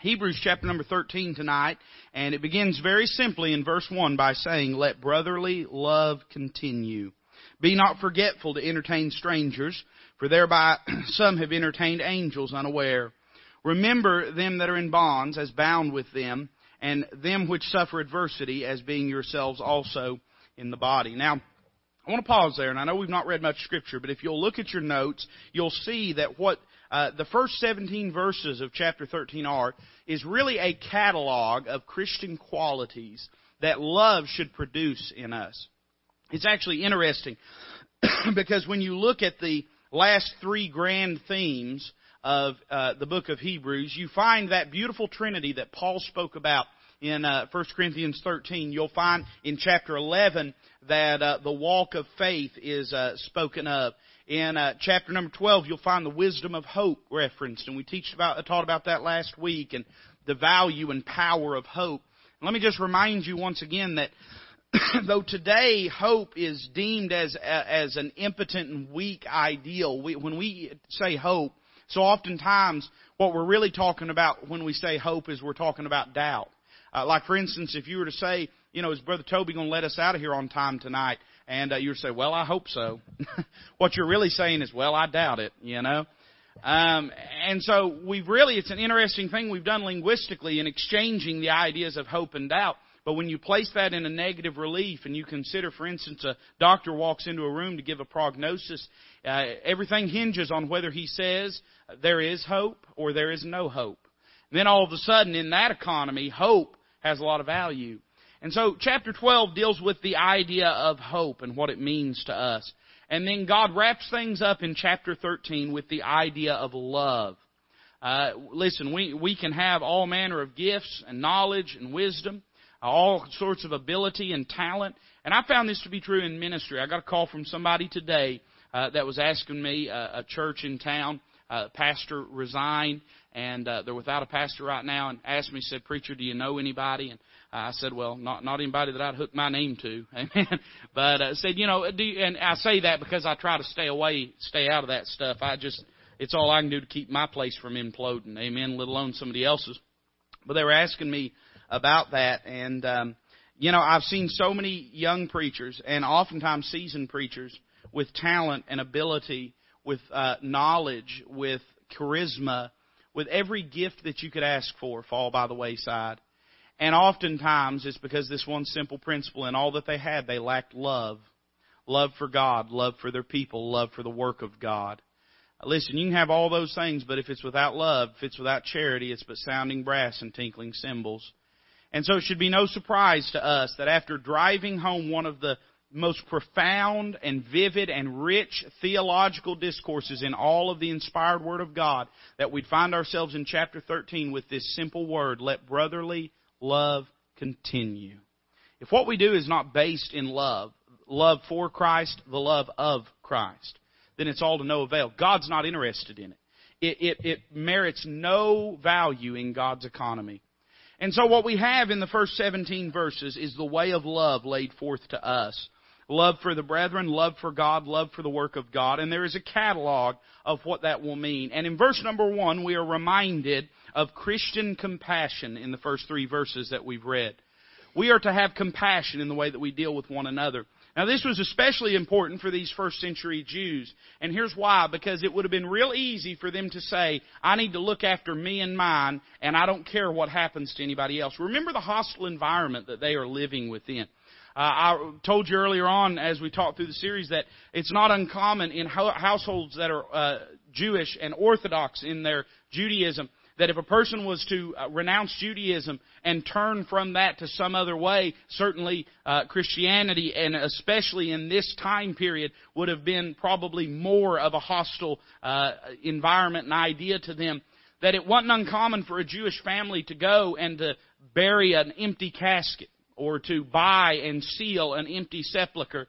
Hebrews chapter number 13 tonight, and it begins very simply in verse 1 by saying, Let brotherly love continue. Be not forgetful to entertain strangers, for thereby some have entertained angels unaware. Remember them that are in bonds as bound with them, and them which suffer adversity as being yourselves also in the body. Now, I want to pause there, and I know we've not read much scripture, but if you'll look at your notes, you'll see that what uh, the first 17 verses of chapter 13 are is really a catalog of Christian qualities that love should produce in us. It's actually interesting because when you look at the last three grand themes of uh, the book of Hebrews, you find that beautiful trinity that Paul spoke about in uh, 1 Corinthians 13. You'll find in chapter 11 that uh, the walk of faith is uh, spoken of. In uh, chapter number 12, you'll find the wisdom of hope referenced, and we teached about, taught about that last week, and the value and power of hope. let me just remind you once again that though today hope is deemed as as an impotent and weak ideal, we, when we say hope, so oftentimes what we're really talking about when we say hope is we're talking about doubt. Uh, like for instance, if you were to say, you know, is Brother Toby going to let us out of here on time tonight? And uh, you say, well, I hope so. what you're really saying is, well, I doubt it, you know. Um, and so we've really, it's an interesting thing we've done linguistically in exchanging the ideas of hope and doubt. But when you place that in a negative relief and you consider, for instance, a doctor walks into a room to give a prognosis, uh, everything hinges on whether he says there is hope or there is no hope. And then all of a sudden in that economy, hope has a lot of value. And so chapter 12 deals with the idea of hope and what it means to us. And then God wraps things up in chapter 13 with the idea of love. Uh, listen, we, we can have all manner of gifts and knowledge and wisdom, all sorts of ability and talent. And I found this to be true in ministry. I got a call from somebody today uh, that was asking me, uh, a church in town, uh, pastor resigned, and uh, they're without a pastor right now, and asked me, said, Preacher, do you know anybody? And I said, well, not not anybody that I'd hook my name to, amen. But uh, said, you know, do you, and I say that because I try to stay away, stay out of that stuff. I just, it's all I can do to keep my place from imploding, amen. Let alone somebody else's. But they were asking me about that, and um, you know, I've seen so many young preachers, and oftentimes seasoned preachers with talent and ability, with uh, knowledge, with charisma, with every gift that you could ask for, fall by the wayside and oftentimes it's because this one simple principle in all that they had, they lacked love. Love for God, love for their people, love for the work of God. Listen, you can have all those things, but if it's without love, if it's without charity, it's but sounding brass and tinkling cymbals. And so it should be no surprise to us that after driving home one of the most profound and vivid and rich theological discourses in all of the inspired Word of God, that we'd find ourselves in chapter 13 with this simple word, let brotherly love continue. If what we do is not based in love, love for Christ, the love of Christ, then it's all to no avail. God's not interested in it. It, it, it merits no value in God's economy. And so what we have in the first 17 verses is the way of love laid forth to us. Love for the brethren, love for God, love for the work of God. And there is a catalog of what that will mean. And in verse number one, we are reminded of Christian compassion in the first three verses that we've read. We are to have compassion in the way that we deal with one another. Now this was especially important for these first century Jews. And here's why. Because it would have been real easy for them to say, I need to look after me and mine, and I don't care what happens to anybody else. Remember the hostile environment that they are living within. Uh, I told you earlier on as we talked through the series that it's not uncommon in households that are uh, Jewish and Orthodox in their Judaism that if a person was to uh, renounce Judaism and turn from that to some other way, certainly uh, Christianity, and especially in this time period, would have been probably more of a hostile uh, environment and idea to them. That it wasn't uncommon for a Jewish family to go and to bury an empty casket or to buy and seal an empty sepulcher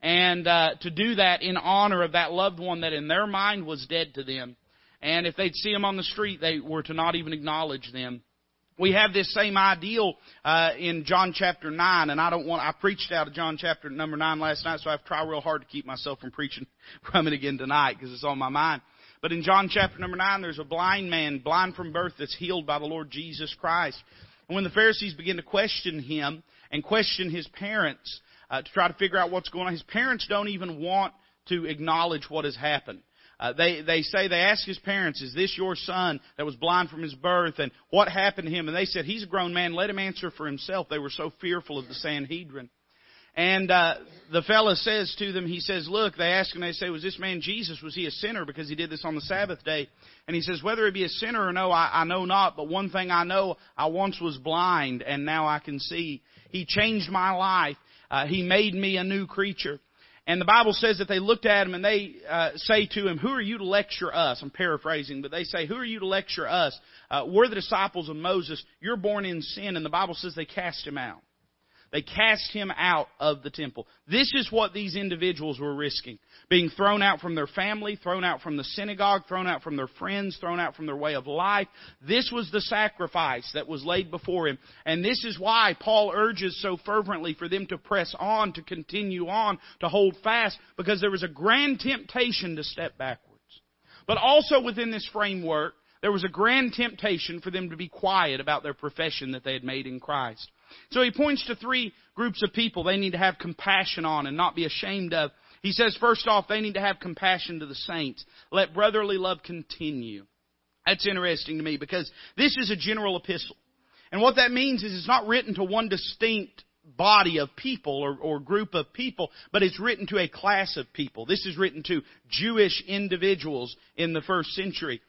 and uh, to do that in honor of that loved one that in their mind was dead to them. And if they'd see them on the street, they were to not even acknowledge them. We have this same ideal uh, in John chapter nine, and I don't want. I preached out of John chapter number nine last night, so I have tried real hard to keep myself from preaching from it again tonight because it's on my mind. But in John chapter number 9, there's a blind man, blind from birth, that's healed by the Lord Jesus Christ. And when the Pharisees begin to question him and question his parents uh, to try to figure out what's going on, his parents don't even want to acknowledge what has happened. Uh, they they say they ask his parents, "Is this your son that was blind from his birth, and what happened to him?" And they said, "He's a grown man. Let him answer for himself." They were so fearful of the Sanhedrin. And uh, the fellow says to them, he says, "Look." They ask him. They say, "Was this man Jesus? Was he a sinner because he did this on the Sabbath day?" And he says, "Whether he be a sinner or no, I, I know not. But one thing I know: I once was blind, and now I can see. He changed my life. Uh, he made me a new creature." And the Bible says that they looked at him and they uh, say to him, Who are you to lecture us? I'm paraphrasing, but they say, Who are you to lecture us? Uh, we're the disciples of Moses. You're born in sin. And the Bible says they cast him out. They cast him out of the temple. This is what these individuals were risking. Being thrown out from their family, thrown out from the synagogue, thrown out from their friends, thrown out from their way of life. This was the sacrifice that was laid before him. And this is why Paul urges so fervently for them to press on, to continue on, to hold fast, because there was a grand temptation to step backwards. But also within this framework, there was a grand temptation for them to be quiet about their profession that they had made in Christ. So he points to three groups of people they need to have compassion on and not be ashamed of. He says, first off, they need to have compassion to the saints. Let brotherly love continue. That's interesting to me because this is a general epistle. And what that means is it's not written to one distinct body of people or, or, group of people, but it's written to a class of people. This is written to Jewish individuals in the first century.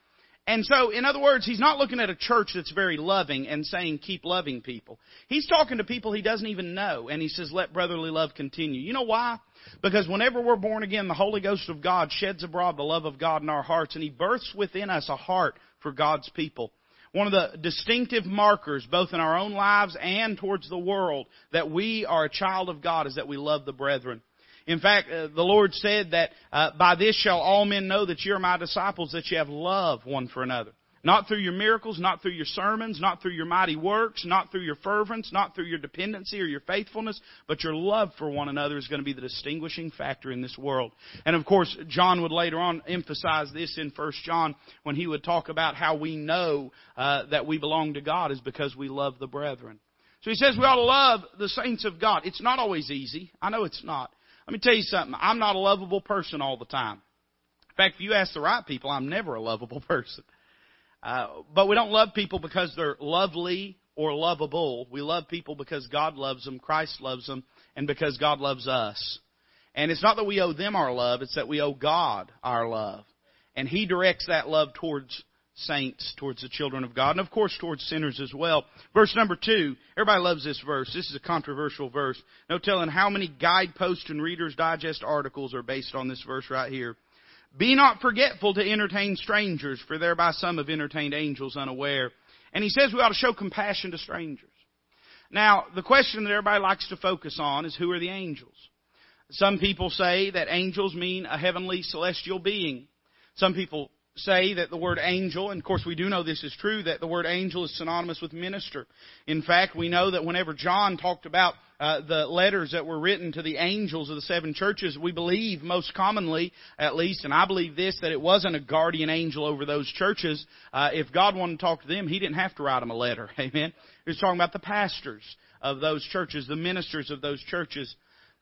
And so, in other words, he's not looking at a church that's very loving and saying, keep loving people. He's talking to people he doesn't even know, and he says, let brotherly love continue. You know why? Because whenever we're born again, the Holy Ghost of God sheds abroad the love of God in our hearts, and he births within us a heart for God's people. One of the distinctive markers, both in our own lives and towards the world, that we are a child of God is that we love the brethren. In fact, uh, the Lord said that uh, by this shall all men know that you are my disciples, that you have love one for another. Not through your miracles, not through your sermons, not through your mighty works, not through your fervence, not through your dependency or your faithfulness, but your love for one another is going to be the distinguishing factor in this world. And of course, John would later on emphasize this in 1 John when he would talk about how we know uh, that we belong to God is because we love the brethren. So he says we ought to love the saints of God. It's not always easy. I know it's not. Let me tell you something. I'm not a lovable person all the time. In fact, if you ask the right people, I'm never a lovable person. Uh, but we don't love people because they're lovely or lovable. We love people because God loves them, Christ loves them, and because God loves us. And it's not that we owe them our love, it's that we owe God our love. And He directs that love towards saints, towards the children of God, and of course towards sinners as well. Verse number two, everybody loves this verse. This is a controversial verse. No telling how many guideposts and Reader's Digest articles are based on this verse right here. Be not forgetful to entertain strangers, for thereby some have entertained angels unaware. And he says we ought to show compassion to strangers. Now, the question that everybody likes to focus on is who are the angels? Some people say that angels mean a heavenly celestial being. Some people say that the word angel, and of course we do know this is true, that the word angel is synonymous with minister. In fact, we know that whenever John talked about uh, the letters that were written to the angels of the seven churches, we believe most commonly, at least, and I believe this, that it wasn't a guardian angel over those churches. Uh, if God wanted to talk to them, He didn't have to write them a letter. Amen. He was talking about the pastors of those churches, the ministers of those churches.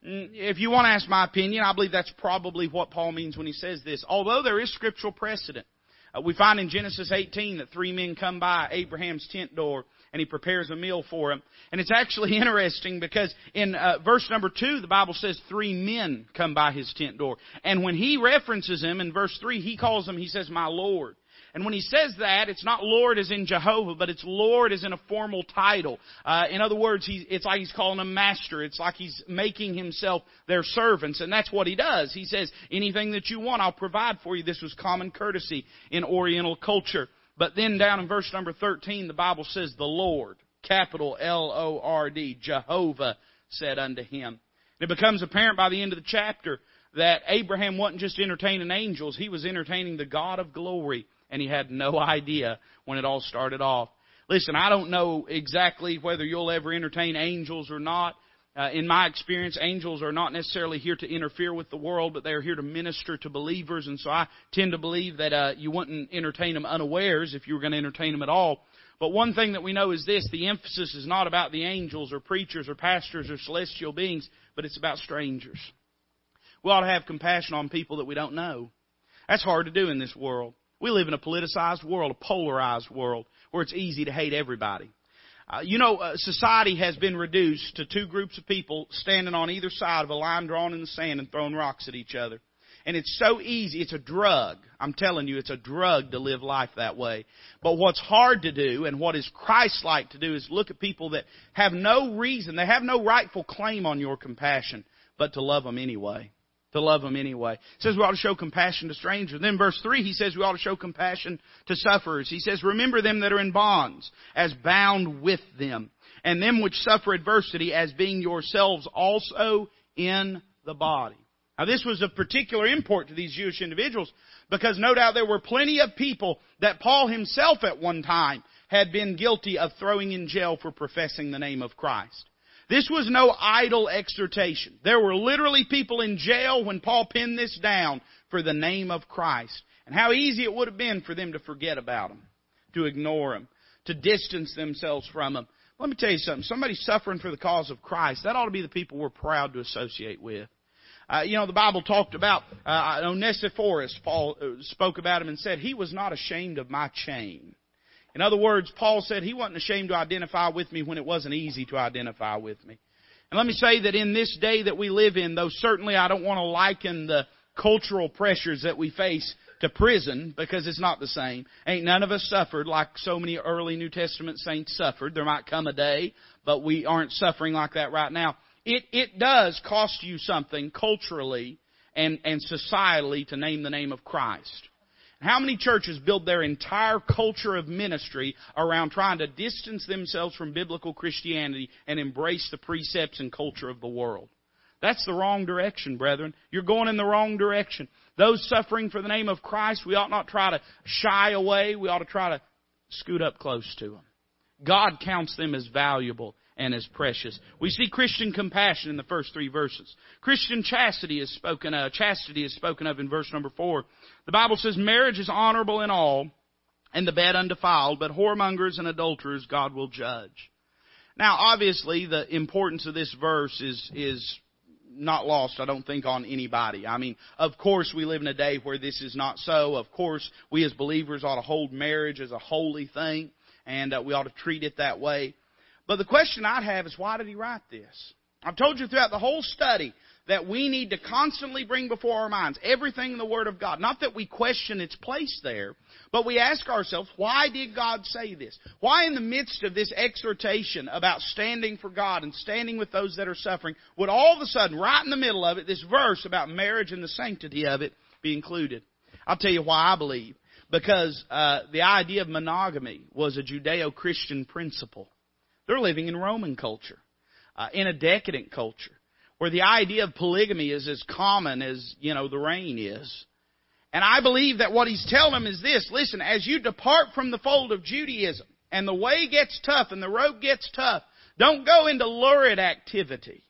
Mm, if you want to ask my opinion, I believe that's probably what Paul means when he says this. Although there is scriptural precedent. Uh, we find in Genesis 18 that three men come by Abraham's tent door and he prepares a meal for them. And it's actually interesting because in uh, verse number 2, the Bible says three men come by his tent door. And when he references them in verse 3, he calls them, he says, my Lord. And when he says that, it's not Lord as in Jehovah, but it's Lord as in a formal title. Uh, in other words, he, it's like he's calling them master. It's like he's making himself their servants. And that's what he does. He says, anything that you want, I'll provide for you. This was common courtesy in Oriental culture. But then down in verse number 13, the Bible says, the Lord, capital L-O-R-D, Jehovah said unto him. And it becomes apparent by the end of the chapter that Abraham wasn't just entertaining angels, he was entertaining the God of glory and he had no idea when it all started off. Listen, I don't know exactly whether you'll ever entertain angels or not, Uh, in my experience, angels are not necessarily here to interfere with the world, but they are here to minister to believers. And so I tend to believe that uh, you wouldn't entertain them unawares if you were going to entertain them at all. But one thing that we know is this the emphasis is not about the angels or preachers or pastors or celestial beings, but it's about strangers. We ought to have compassion on people that we don't know. That's hard to do in this world. We live in a politicized world, a polarized world, where it's easy to hate everybody. Uh, you know, uh, society has been reduced to two groups of people standing on either side of a line drawn in the sand and throwing rocks at each other. And it's so easy. It's a drug. I'm telling you, it's a drug to live life that way. But what's hard to do and what is Christ-like to do is look at people that have no reason, they have no rightful claim on your compassion, but to love them anyway. To love them anyway. He says we ought to show compassion to strangers. Then verse 3, he says we ought to show compassion to sufferers. He says, remember them that are in bonds, as bound with them, and them which suffer adversity, as being yourselves also in the body. Now this was of particular import to these Jewish individuals because no doubt there were plenty of people that Paul himself at one time had been guilty of throwing in jail for professing the name of Christ. This was no idle exhortation. There were literally people in jail when Paul penned this down for the name of Christ. And how easy it would have been for them to forget about him, to ignore him, to distance themselves from him. Let me tell you something. Somebody suffering for the cause of Christ, that ought to be the people we're proud to associate with. Uh, you know, the Bible talked about uh, Onesiphorus. Paul uh, spoke about him and said he was not ashamed of my chain. In other words, Paul said he wasn't ashamed to identify with me when it wasn't easy to identify with me. And let me say that in this day that we live in, though certainly I don't want to liken the cultural pressures that we face to prison because it's not the same. Ain't none of us suffered like so many early New Testament saints suffered. There might come a day, but we aren't suffering like that right now. It, it does cost you something culturally and, and societally to name the name of Christ. How many churches build their entire culture of ministry around trying to distance themselves from biblical Christianity and embrace the precepts and culture of the world? That's the wrong direction, brethren. You're going in the wrong direction. Those suffering for the name of Christ, we ought not try to shy away. We ought to try to scoot up close to them. God counts them as valuable and as precious. We see Christian compassion in the first three verses. Christian chastity is spoken of, chastity is spoken of in verse number four. The Bible says marriage is honorable in all, and the bed undefiled, but whoremongers and adulterers God will judge. Now, obviously, the importance of this verse is, is not lost, I don't think, on anybody. I mean, of course we live in a day where this is not so. Of course, we as believers ought to hold marriage as a holy thing, and uh, we ought to treat it that way. But the question I'd have is why did he write this? I've told you throughout the whole study that we need to constantly bring before our minds everything in the Word of God. Not that we question its place there, but we ask ourselves, why did God say this? Why in the midst of this exhortation about standing for God and standing with those that are suffering, would all of a sudden, right in the middle of it, this verse about marriage and the sanctity of it be included? I'll tell you why I believe. Because uh, the idea of monogamy was a Judeo-Christian principle. They're living in Roman culture, uh, in a decadent culture, where the idea of polygamy is as common as, you know, the rain is. And I believe that what he's telling them is this listen, as you depart from the fold of Judaism, and the way gets tough and the road gets tough, don't go into lurid activity.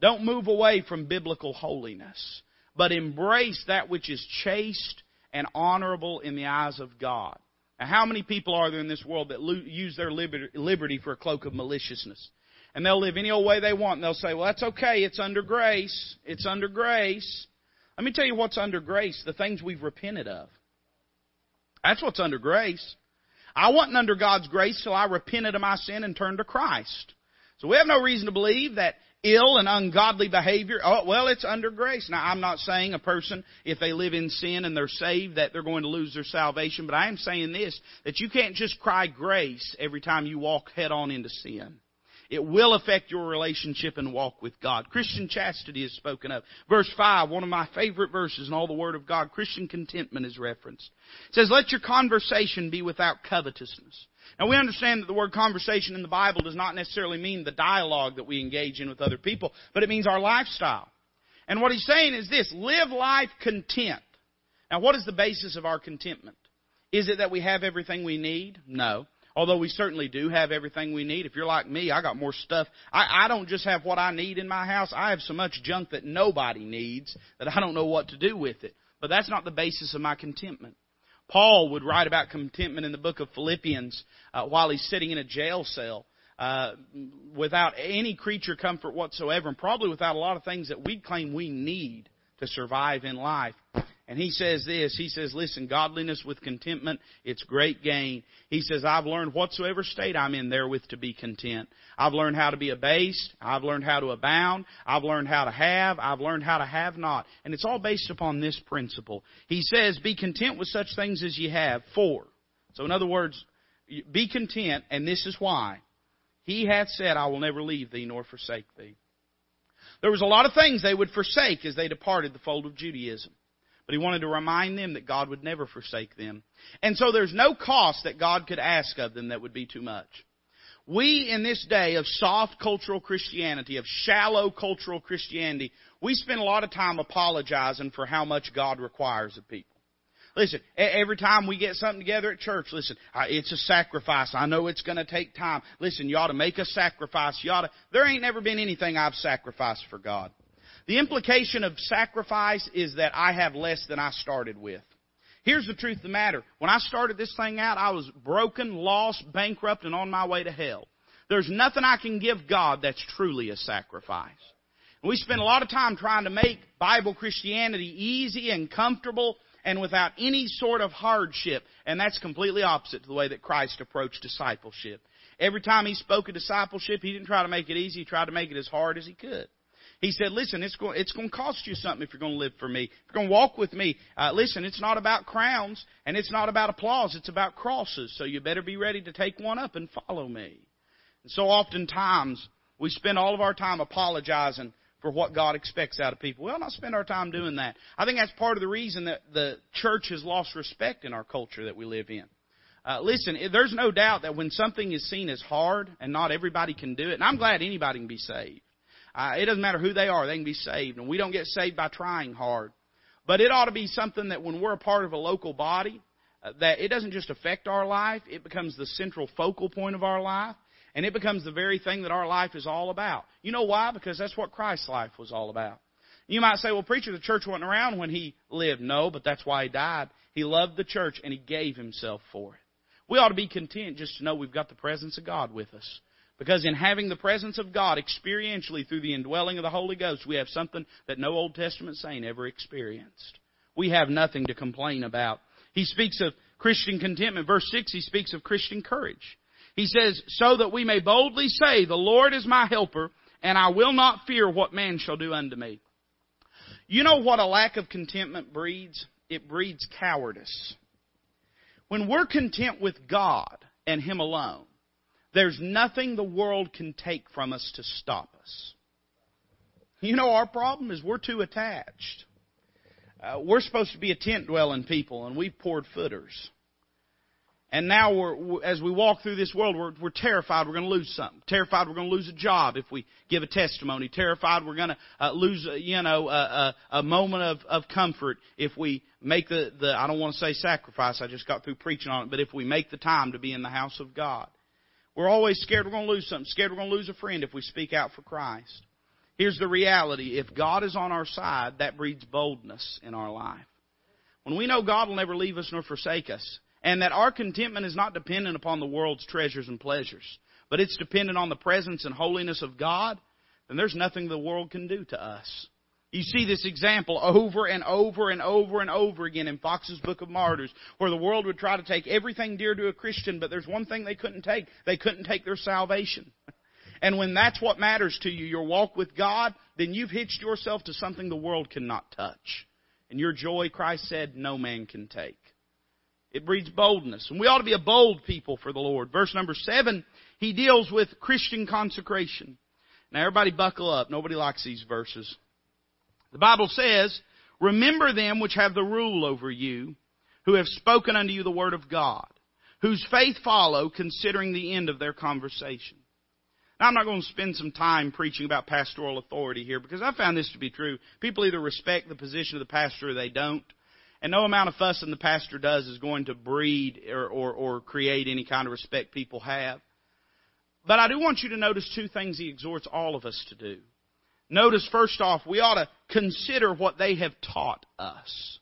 Don't move away from biblical holiness, but embrace that which is chaste and honorable in the eyes of God. Now, how many people are there in this world that use their liberty for a cloak of maliciousness? And they'll live any old way they want, and they'll say, well, that's okay, it's under grace. It's under grace. Let me tell you what's under grace the things we've repented of. That's what's under grace. I wasn't under God's grace till I repented of my sin and turned to Christ. So we have no reason to believe that ill and ungodly behavior, oh, well, it's under grace. Now, I'm not saying a person, if they live in sin and they're saved, that they're going to lose their salvation, but I am saying this, that you can't just cry grace every time you walk head on into sin. It will affect your relationship and walk with God. Christian chastity is spoken of. Verse 5, one of my favorite verses in all the Word of God, Christian contentment is referenced. It says, Let your conversation be without covetousness. Now we understand that the word conversation in the Bible does not necessarily mean the dialogue that we engage in with other people, but it means our lifestyle. And what he's saying is this, live life content. Now what is the basis of our contentment? Is it that we have everything we need? No. Although we certainly do have everything we need. If you're like me, I got more stuff. I, I don't just have what I need in my house. I have so much junk that nobody needs that I don't know what to do with it. But that's not the basis of my contentment. Paul would write about contentment in the book of Philippians uh, while he's sitting in a jail cell uh, without any creature comfort whatsoever, and probably without a lot of things that we claim we need to survive in life. And he says this, he says, listen, godliness with contentment, it's great gain. He says, I've learned whatsoever state I'm in therewith to be content. I've learned how to be abased. I've learned how to abound. I've learned how to have. I've learned how to have not. And it's all based upon this principle. He says, be content with such things as ye have. For. So in other words, be content, and this is why. He hath said, I will never leave thee nor forsake thee. There was a lot of things they would forsake as they departed the fold of Judaism. But he wanted to remind them that God would never forsake them. And so there's no cost that God could ask of them that would be too much. We, in this day of soft cultural Christianity, of shallow cultural Christianity, we spend a lot of time apologizing for how much God requires of people. Listen, every time we get something together at church, listen, it's a sacrifice. I know it's going to take time. Listen, you ought to make a sacrifice. You ought to, there ain't never been anything I've sacrificed for God. The implication of sacrifice is that I have less than I started with. Here's the truth of the matter. When I started this thing out, I was broken, lost, bankrupt, and on my way to hell. There's nothing I can give God that's truly a sacrifice. We spend a lot of time trying to make Bible Christianity easy and comfortable and without any sort of hardship. And that's completely opposite to the way that Christ approached discipleship. Every time he spoke of discipleship, he didn't try to make it easy, he tried to make it as hard as he could. He said, listen, it's going, it's going to cost you something if you're going to live for me. If you're going to walk with me, uh, listen, it's not about crowns and it's not about applause. It's about crosses. So you better be ready to take one up and follow me. And so oftentimes we spend all of our time apologizing for what God expects out of people. We'll not spend our time doing that. I think that's part of the reason that the church has lost respect in our culture that we live in. Uh, listen, there's no doubt that when something is seen as hard and not everybody can do it, and I'm glad anybody can be saved. Uh, it doesn't matter who they are, they can be saved. And we don't get saved by trying hard. But it ought to be something that when we're a part of a local body, uh, that it doesn't just affect our life, it becomes the central focal point of our life. And it becomes the very thing that our life is all about. You know why? Because that's what Christ's life was all about. You might say, well, preacher, the church wasn't around when he lived. No, but that's why he died. He loved the church and he gave himself for it. We ought to be content just to know we've got the presence of God with us. Because in having the presence of God experientially through the indwelling of the Holy Ghost, we have something that no Old Testament saint ever experienced. We have nothing to complain about. He speaks of Christian contentment. Verse 6, he speaks of Christian courage. He says, So that we may boldly say, The Lord is my helper, and I will not fear what man shall do unto me. You know what a lack of contentment breeds? It breeds cowardice. When we're content with God and Him alone, there's nothing the world can take from us to stop us. You know, our problem is we're too attached. Uh, we're supposed to be a tent dwelling people, and we've poured footers. And now, we're, as we walk through this world, we're, we're terrified we're going to lose something. Terrified we're going to lose a job if we give a testimony. Terrified we're going to uh, lose, uh, you know, a, a, a moment of, of comfort if we make the, the, I don't want to say sacrifice, I just got through preaching on it, but if we make the time to be in the house of God. We're always scared we're going to lose something, scared we're going to lose a friend if we speak out for Christ. Here's the reality. If God is on our side, that breeds boldness in our life. When we know God will never leave us nor forsake us, and that our contentment is not dependent upon the world's treasures and pleasures, but it's dependent on the presence and holiness of God, then there's nothing the world can do to us. You see this example over and over and over and over again in Fox's Book of Martyrs, where the world would try to take everything dear to a Christian, but there's one thing they couldn't take. They couldn't take their salvation. And when that's what matters to you, your walk with God, then you've hitched yourself to something the world cannot touch. And your joy, Christ said, no man can take. It breeds boldness. And we ought to be a bold people for the Lord. Verse number seven, he deals with Christian consecration. Now everybody buckle up. Nobody likes these verses. The Bible says, Remember them which have the rule over you, who have spoken unto you the word of God, whose faith follow, considering the end of their conversation. Now, I'm not going to spend some time preaching about pastoral authority here because I found this to be true. People either respect the position of the pastor or they don't. And no amount of fussing the pastor does is going to breed or, or, or create any kind of respect people have. But I do want you to notice two things he exhorts all of us to do. Notice, first off, we ought to consider what they have taught us.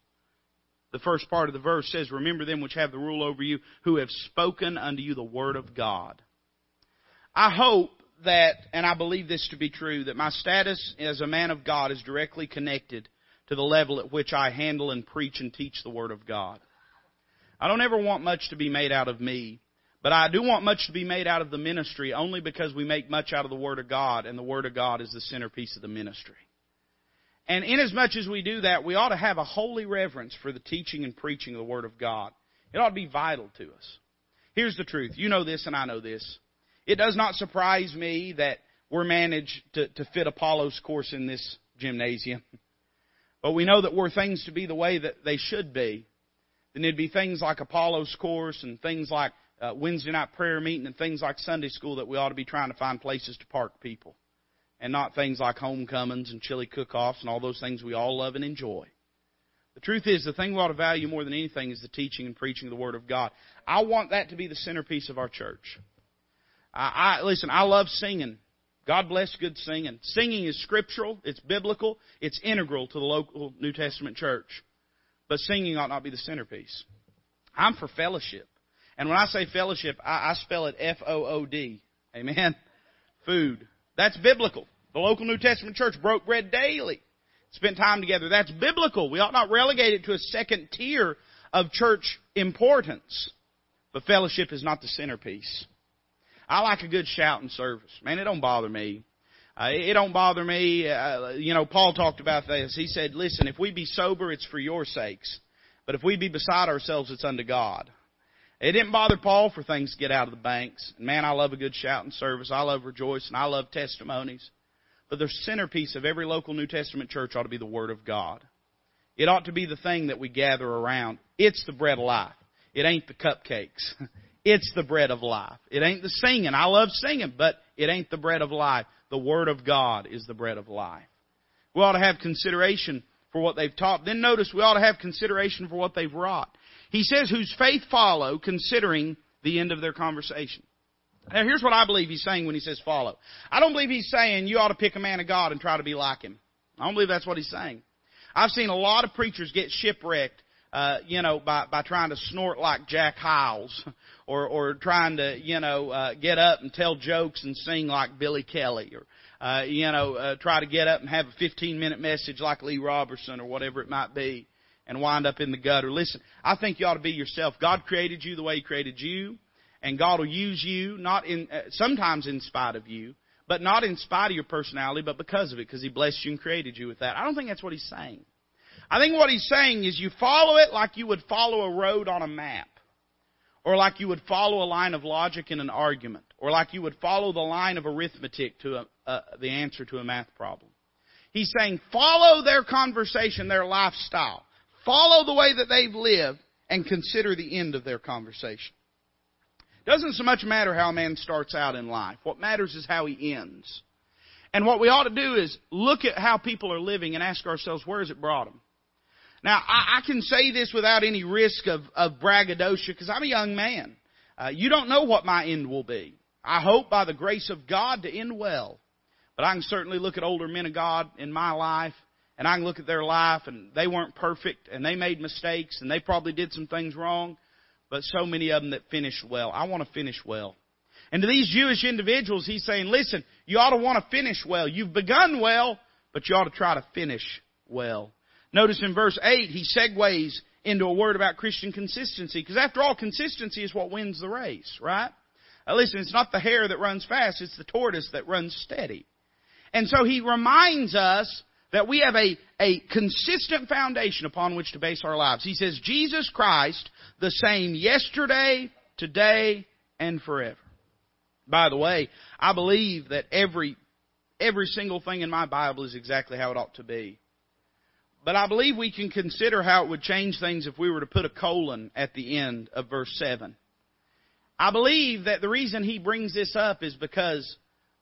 The first part of the verse says, Remember them which have the rule over you, who have spoken unto you the word of God. I hope that, and I believe this to be true, that my status as a man of God is directly connected to the level at which I handle and preach and teach the Word of God. I don't ever want much to be made out of me, but I do want much to be made out of the ministry only because we make much out of the Word of God, and the Word of God is the centerpiece of the ministry. And inasmuch as we do that, we ought to have a holy reverence for the teaching and preaching of the Word of God. It ought to be vital to us. Here's the truth. You know this and I know this. It does not surprise me that we're managed to, to fit Apollo's course in this gymnasium. But we know that were things to be the way that they should be, then it'd be things like Apollo's course and things like uh, Wednesday night prayer meeting and things like Sunday school that we ought to be trying to find places to park people. And not things like homecomings and chili cook-offs and all those things we all love and enjoy. The truth is, the thing we ought to value more than anything is the teaching and preaching of the Word of God. I want that to be the centerpiece of our church. I, I listen. I love singing. God bless good singing. Singing is scriptural, it's biblical, it's integral to the local New Testament church. But singing ought not be the centerpiece. I'm for fellowship. And when I say fellowship, I, I spell it F O O D. Amen. Food. That's biblical. The local New Testament church broke bread daily. Spent time together. That's biblical. We ought not relegate it to a second tier of church importance. But fellowship is not the centerpiece. I like a good shouting service. Man, it don't bother me. Uh, it don't bother me. Uh, you know, Paul talked about this. He said, listen, if we be sober, it's for your sakes. But if we be beside ourselves, it's unto God. It didn't bother Paul for things to get out of the banks. And man, I love a good shouting service. I love rejoicing. I love testimonies. But the centerpiece of every local New Testament church ought to be the Word of God. It ought to be the thing that we gather around. It's the bread of life. It ain't the cupcakes. It's the bread of life. It ain't the singing. I love singing, but it ain't the bread of life. The Word of God is the bread of life. We ought to have consideration for what they've taught. Then notice we ought to have consideration for what they've wrought. He says, whose faith follow, considering the end of their conversation. Now here's what I believe he's saying when he says follow. I don't believe he's saying you ought to pick a man of God and try to be like him. I don't believe that's what he's saying. I've seen a lot of preachers get shipwrecked uh, you know, by, by trying to snort like Jack Hyles or, or trying to, you know, uh, get up and tell jokes and sing like Billy Kelly or, uh, you know, uh, try to get up and have a 15 minute message like Lee Roberson or whatever it might be and wind up in the gutter. Listen, I think you ought to be yourself. God created you the way He created you and God will use you not in, uh, sometimes in spite of you, but not in spite of your personality, but because of it, because He blessed you and created you with that. I don't think that's what He's saying. I think what he's saying is you follow it like you would follow a road on a map. Or like you would follow a line of logic in an argument. Or like you would follow the line of arithmetic to a, uh, the answer to a math problem. He's saying follow their conversation, their lifestyle. Follow the way that they've lived and consider the end of their conversation. Doesn't so much matter how a man starts out in life. What matters is how he ends. And what we ought to do is look at how people are living and ask ourselves, where has it brought them? Now, I, I can say this without any risk of, of braggadocio because I'm a young man. Uh, you don't know what my end will be. I hope by the grace of God to end well. But I can certainly look at older men of God in my life and I can look at their life and they weren't perfect and they made mistakes and they probably did some things wrong, but so many of them that finished well. I want to finish well. And to these Jewish individuals, he's saying, listen, you ought to want to finish well. You've begun well, but you ought to try to finish well. Notice in verse 8, he segues into a word about Christian consistency. Because after all, consistency is what wins the race, right? Now listen, it's not the hare that runs fast, it's the tortoise that runs steady. And so he reminds us that we have a, a consistent foundation upon which to base our lives. He says, Jesus Christ, the same yesterday, today, and forever. By the way, I believe that every, every single thing in my Bible is exactly how it ought to be. But I believe we can consider how it would change things if we were to put a colon at the end of verse 7. I believe that the reason he brings this up is because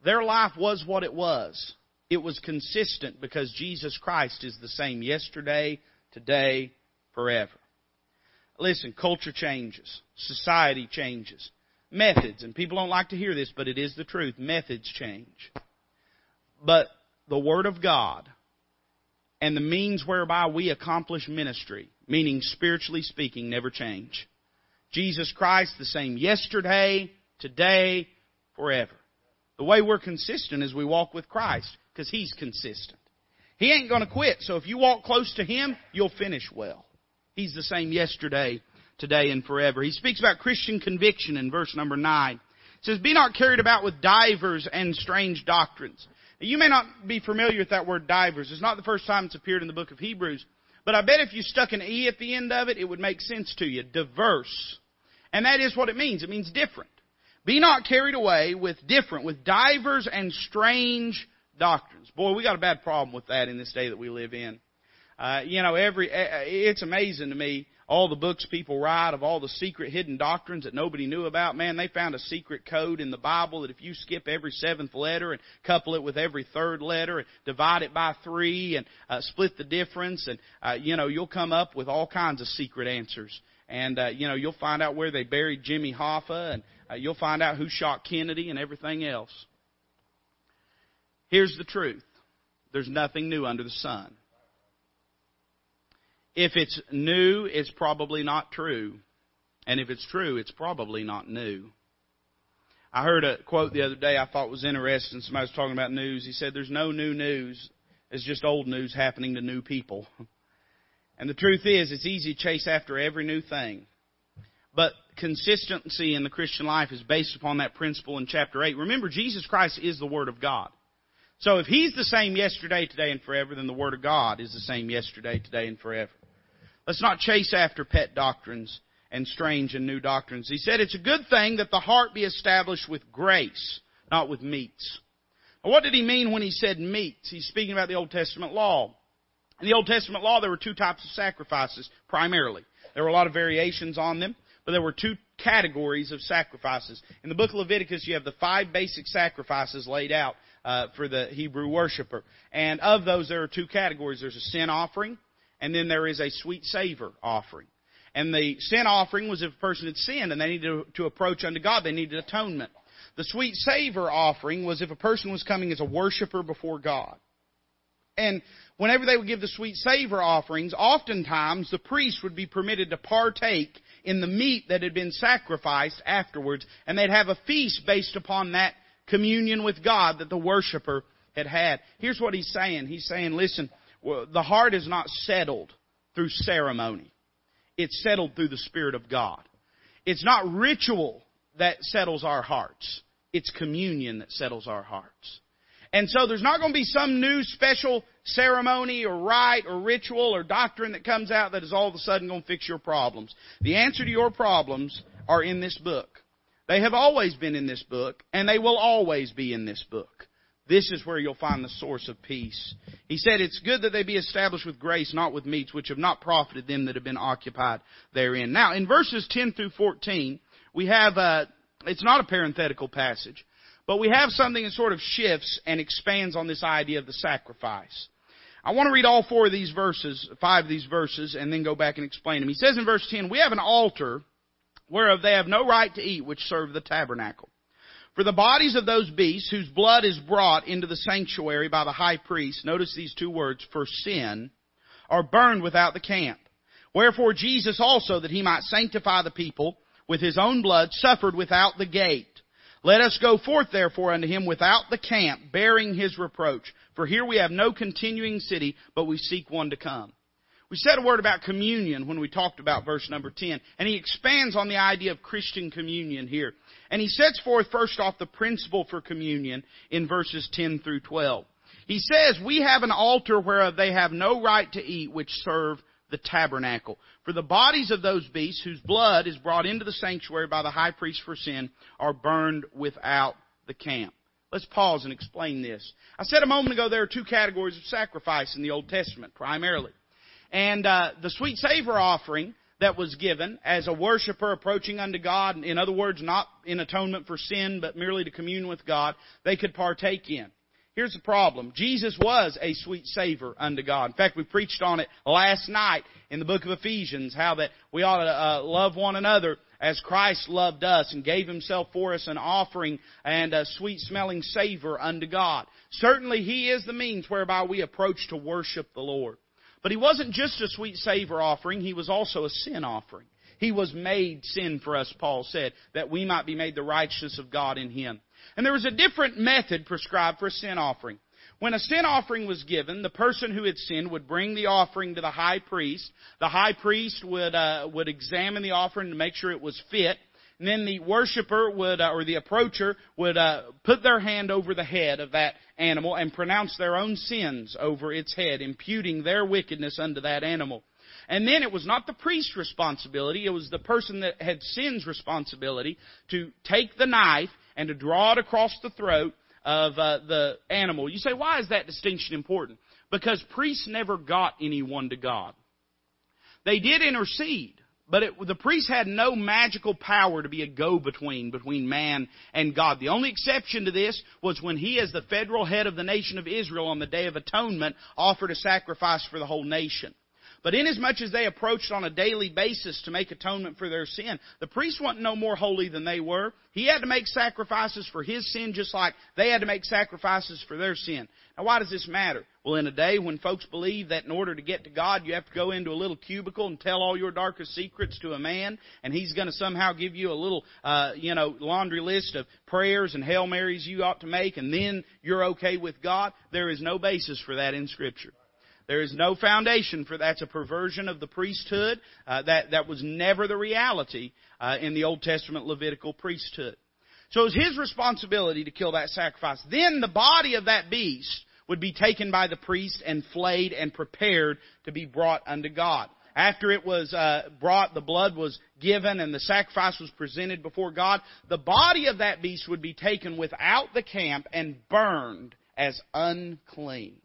their life was what it was. It was consistent because Jesus Christ is the same yesterday, today, forever. Listen, culture changes. Society changes. Methods, and people don't like to hear this, but it is the truth. Methods change. But the Word of God and the means whereby we accomplish ministry, meaning spiritually speaking, never change. Jesus Christ, the same yesterday, today, forever. The way we're consistent is we walk with Christ, because He's consistent. He ain't gonna quit, so if you walk close to Him, you'll finish well. He's the same yesterday, today, and forever. He speaks about Christian conviction in verse number 9. It says, Be not carried about with divers and strange doctrines. Now, You may not be familiar with that word divers. It's not the first time it's appeared in the book of Hebrews. But I bet if you stuck an E at the end of it, it would make sense to you. Diverse. And that is what it means. It means different. Be not carried away with different, with divers and strange doctrines. Boy, we got a bad problem with that in this day that we live in. Uh, you know, every it's amazing to me all the books people write of all the secret hidden doctrines that nobody knew about. Man, they found a secret code in the Bible that if you skip every seventh letter and couple it with every third letter and divide it by three and uh, split the difference, and uh, you know you'll come up with all kinds of secret answers. And uh, you know you'll find out where they buried Jimmy Hoffa, and uh, you'll find out who shot Kennedy and everything else. Here's the truth: there's nothing new under the sun. If it's new, it's probably not true. And if it's true, it's probably not new. I heard a quote the other day I thought was interesting. Somebody was talking about news. He said, There's no new news. It's just old news happening to new people. And the truth is, it's easy to chase after every new thing. But consistency in the Christian life is based upon that principle in chapter 8. Remember, Jesus Christ is the Word of God. So if He's the same yesterday, today, and forever, then the Word of God is the same yesterday, today, and forever. Let's not chase after pet doctrines and strange and new doctrines. He said it's a good thing that the heart be established with grace, not with meats. Now, what did he mean when he said meats? He's speaking about the Old Testament law. In the Old Testament law, there were two types of sacrifices, primarily. There were a lot of variations on them, but there were two categories of sacrifices. In the book of Leviticus, you have the five basic sacrifices laid out uh, for the Hebrew worshiper. And of those, there are two categories. There's a sin offering, and then there is a sweet savor offering. And the sin offering was if a person had sinned and they needed to, to approach unto God, they needed atonement. The sweet savor offering was if a person was coming as a worshiper before God. And whenever they would give the sweet savor offerings, oftentimes the priest would be permitted to partake in the meat that had been sacrificed afterwards, and they'd have a feast based upon that communion with God that the worshiper had had. Here's what he's saying. He's saying, listen, the heart is not settled through ceremony. It's settled through the Spirit of God. It's not ritual that settles our hearts. It's communion that settles our hearts. And so there's not going to be some new special ceremony or rite or ritual or doctrine that comes out that is all of a sudden going to fix your problems. The answer to your problems are in this book. They have always been in this book, and they will always be in this book. This is where you'll find the source of peace. He said, It's good that they be established with grace, not with meats, which have not profited them that have been occupied therein. Now, in verses 10 through 14, we have, uh, it's not a parenthetical passage, but we have something that sort of shifts and expands on this idea of the sacrifice. I want to read all four of these verses, five of these verses, and then go back and explain them. He says in verse 10, We have an altar whereof they have no right to eat, which serve the tabernacle. For the bodies of those beasts whose blood is brought into the sanctuary by the high priest, notice these two words, for sin, are burned without the camp. Wherefore Jesus also, that he might sanctify the people with his own blood, suffered without the gate. Let us go forth therefore unto him without the camp, bearing his reproach. For here we have no continuing city, but we seek one to come. We said a word about communion when we talked about verse number 10, and he expands on the idea of Christian communion here. And he sets forth first off the principle for communion in verses 10 through 12. He says, We have an altar whereof they have no right to eat, which serve the tabernacle. For the bodies of those beasts whose blood is brought into the sanctuary by the high priest for sin are burned without the camp. Let's pause and explain this. I said a moment ago there are two categories of sacrifice in the Old Testament, primarily. And uh, the sweet savor offering that was given as a worshiper approaching unto God, in other words, not in atonement for sin, but merely to commune with God, they could partake in. Here's the problem. Jesus was a sweet savor unto God. In fact, we preached on it last night in the book of Ephesians, how that we ought to uh, love one another as Christ loved us and gave himself for us an offering and a sweet smelling savor unto God. Certainly He is the means whereby we approach to worship the Lord. But He wasn't just a sweet savor offering, He was also a sin offering. He was made sin for us, Paul said, that we might be made the righteousness of God in Him. And there was a different method prescribed for a sin offering. When a sin offering was given, the person who had sinned would bring the offering to the high priest. The high priest would uh, would examine the offering to make sure it was fit. And then the worshiper would, uh, or the approacher would uh, put their hand over the head of that animal and pronounce their own sins over its head, imputing their wickedness unto that animal. And then it was not the priest's responsibility, it was the person that had sin's responsibility to take the knife and to draw it across the throat of uh, the animal. You say, why is that distinction important? Because priests never got anyone to God. They did intercede, but it, the priest had no magical power to be a go-between between man and God. The only exception to this was when he, as the federal head of the nation of Israel on the Day of Atonement, offered a sacrifice for the whole nation. But inasmuch as they approached on a daily basis to make atonement for their sin, the priest wasn't no more holy than they were. He had to make sacrifices for his sin just like they had to make sacrifices for their sin. Now why does this matter? Well, in a day when folks believe that in order to get to God, you have to go into a little cubicle and tell all your darkest secrets to a man, and he's going to somehow give you a little, uh, you know, laundry list of prayers and Hail Marys you ought to make, and then you're okay with God. There is no basis for that in Scripture. There is no foundation for that. It's a perversion of the priesthood. Uh, that, that was never the reality uh, in the Old Testament Levitical priesthood. So it was his responsibility to kill that sacrifice. Then the body of that beast would be taken by the priest and flayed and prepared to be brought unto God. After it was uh, brought, the blood was given and the sacrifice was presented before God, the body of that beast would be taken without the camp and burned as unclean.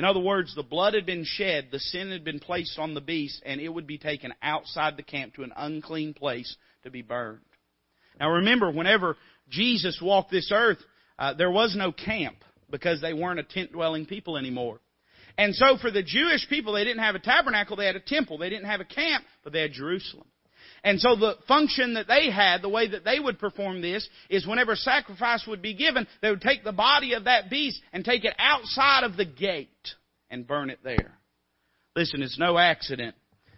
In other words, the blood had been shed, the sin had been placed on the beast, and it would be taken outside the camp to an unclean place to be burned. Now remember, whenever Jesus walked this earth, uh, there was no camp because they weren't a tent dwelling people anymore. And so for the Jewish people, they didn't have a tabernacle, they had a temple. They didn't have a camp, but they had Jerusalem. And so the function that they had, the way that they would perform this, is whenever sacrifice would be given, they would take the body of that beast and take it outside of the gate and burn it there. Listen, it's no accident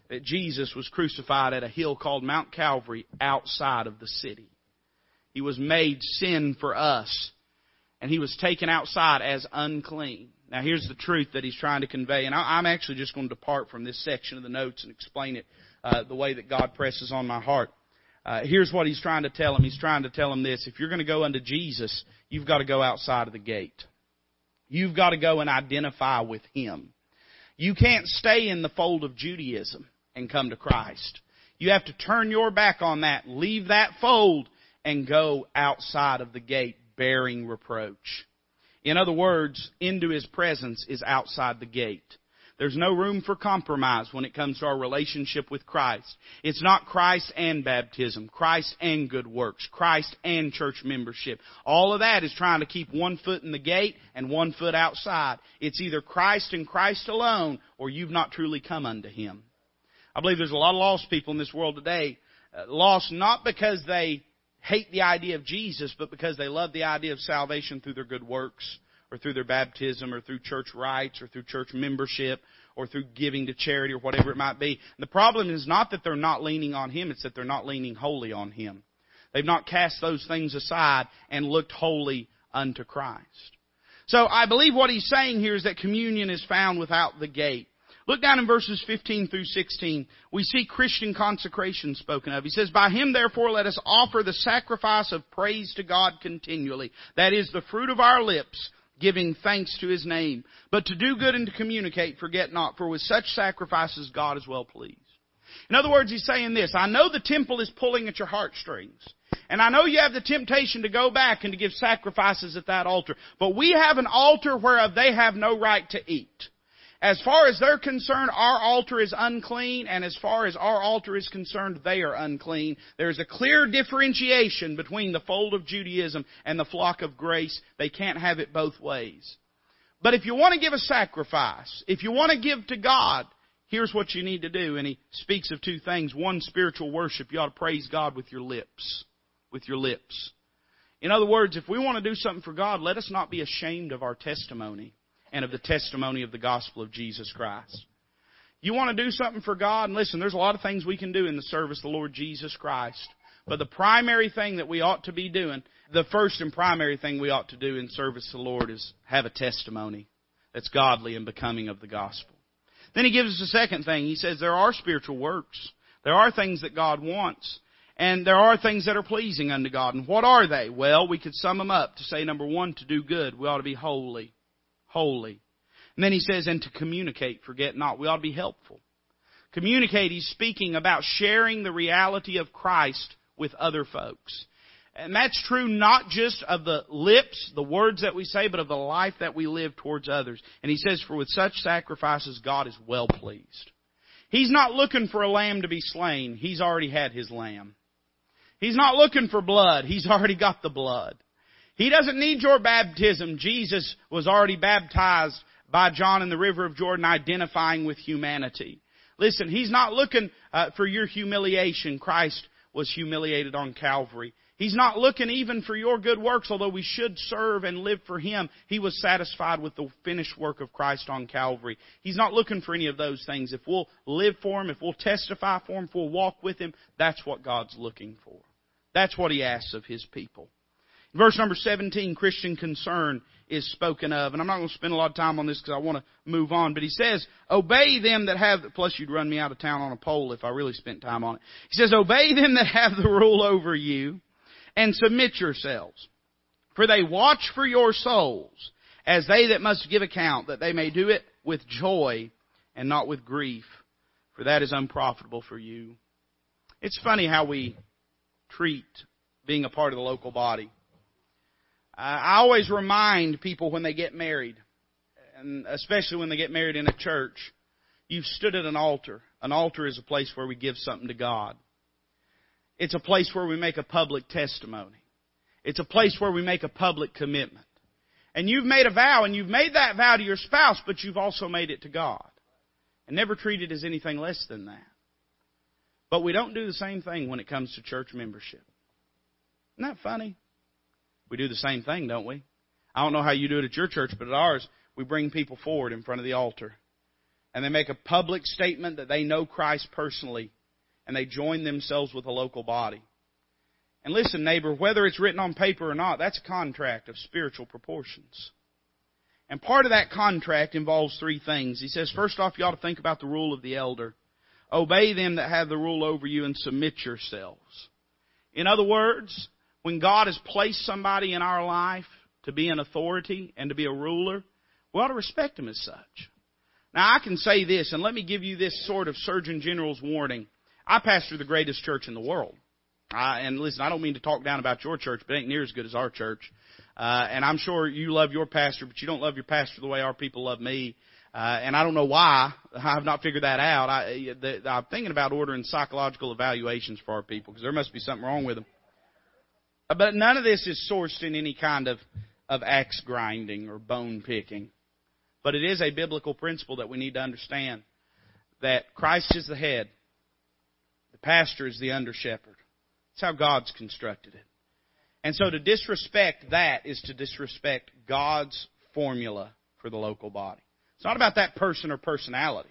that Jesus was crucified at a hill called Mount Calvary outside of the city. He was made sin for us, and he was taken outside as unclean. Now here's the truth that he's trying to convey, and I'm actually just going to depart from this section of the notes and explain it uh, the way that God presses on my heart. Uh, here's what he's trying to tell him. He's trying to tell him this. If you're going to go unto Jesus, you've got to go outside of the gate. You've got to go and identify with him. You can't stay in the fold of Judaism and come to Christ. You have to turn your back on that, leave that fold, and go outside of the gate bearing reproach. In other words, into His presence is outside the gate. There's no room for compromise when it comes to our relationship with Christ. It's not Christ and baptism, Christ and good works, Christ and church membership. All of that is trying to keep one foot in the gate and one foot outside. It's either Christ and Christ alone or you've not truly come unto Him. I believe there's a lot of lost people in this world today, uh, lost not because they hate the idea of Jesus, but because they love the idea of salvation through their good works or through their baptism or through church rites or through church membership or through giving to charity or whatever it might be. And the problem is not that they're not leaning on Him, it's that they're not leaning wholly on Him. They've not cast those things aside and looked wholly unto Christ. So I believe what he's saying here is that communion is found without the gate. Look down in verses 15 through 16. We see Christian consecration spoken of. He says, By him therefore let us offer the sacrifice of praise to God continually. That is the fruit of our lips, giving thanks to his name. But to do good and to communicate, forget not, for with such sacrifices God is well pleased. In other words, he's saying this, I know the temple is pulling at your heartstrings. And I know you have the temptation to go back and to give sacrifices at that altar. But we have an altar whereof they have no right to eat. As far as they're concerned, our altar is unclean, and as far as our altar is concerned, they are unclean. There's a clear differentiation between the fold of Judaism and the flock of grace. They can't have it both ways. But if you want to give a sacrifice, if you want to give to God, here's what you need to do. And he speaks of two things. One, spiritual worship. You ought to praise God with your lips. With your lips. In other words, if we want to do something for God, let us not be ashamed of our testimony and of the testimony of the gospel of Jesus Christ. You want to do something for God? And listen, there's a lot of things we can do in the service of the Lord Jesus Christ. But the primary thing that we ought to be doing, the first and primary thing we ought to do in service to the Lord is have a testimony that's godly and becoming of the gospel. Then he gives us a second thing. He says there are spiritual works. There are things that God wants. And there are things that are pleasing unto God. And what are they? Well, we could sum them up to say number one, to do good. We ought to be holy holy. And then he says, and to communicate, forget not. We ought to be helpful. Communicate, he's speaking about sharing the reality of Christ with other folks. And that's true not just of the lips, the words that we say, but of the life that we live towards others. And he says, for with such sacrifices, God is well pleased. He's not looking for a lamb to be slain. He's already had his lamb. He's not looking for blood. He's already got the blood. He doesn't need your baptism. Jesus was already baptized by John in the river of Jordan, identifying with humanity. Listen, He's not looking uh, for your humiliation. Christ was humiliated on Calvary. He's not looking even for your good works, although we should serve and live for Him. He was satisfied with the finished work of Christ on Calvary. He's not looking for any of those things. If we'll live for Him, if we'll testify for Him, if we'll walk with Him, that's what God's looking for. That's what He asks of His people. Verse number 17, Christian concern is spoken of. And I'm not going to spend a lot of time on this because I want to move on. But he says, obey them that have, plus you'd run me out of town on a pole if I really spent time on it. He says, obey them that have the rule over you and submit yourselves. For they watch for your souls as they that must give account that they may do it with joy and not with grief. For that is unprofitable for you. It's funny how we treat being a part of the local body. Uh, I always remind people when they get married, and especially when they get married in a church, you've stood at an altar. An altar is a place where we give something to God. It's a place where we make a public testimony. It's a place where we make a public commitment. And you've made a vow, and you've made that vow to your spouse, but you've also made it to God. And never treat it as anything less than that. But we don't do the same thing when it comes to church membership. Isn't that funny? We do the same thing, don't we? I don't know how you do it at your church, but at ours, we bring people forward in front of the altar. And they make a public statement that they know Christ personally, and they join themselves with a local body. And listen, neighbor, whether it's written on paper or not, that's a contract of spiritual proportions. And part of that contract involves three things. He says, first off, you ought to think about the rule of the elder. Obey them that have the rule over you and submit yourselves. In other words, when God has placed somebody in our life to be an authority and to be a ruler, we ought to respect him as such. Now I can say this, and let me give you this sort of Surgeon General's warning. I pastor the greatest church in the world. Uh, and listen, I don't mean to talk down about your church, but it ain't near as good as our church. Uh, and I'm sure you love your pastor, but you don't love your pastor the way our people love me. Uh, and I don't know why. I've not figured that out. I, the, I'm thinking about ordering psychological evaluations for our people because there must be something wrong with them. Uh, but none of this is sourced in any kind of, of axe grinding or bone picking. But it is a biblical principle that we need to understand that Christ is the head, the pastor is the under shepherd. That's how God's constructed it. And so to disrespect that is to disrespect God's formula for the local body. It's not about that person or personality.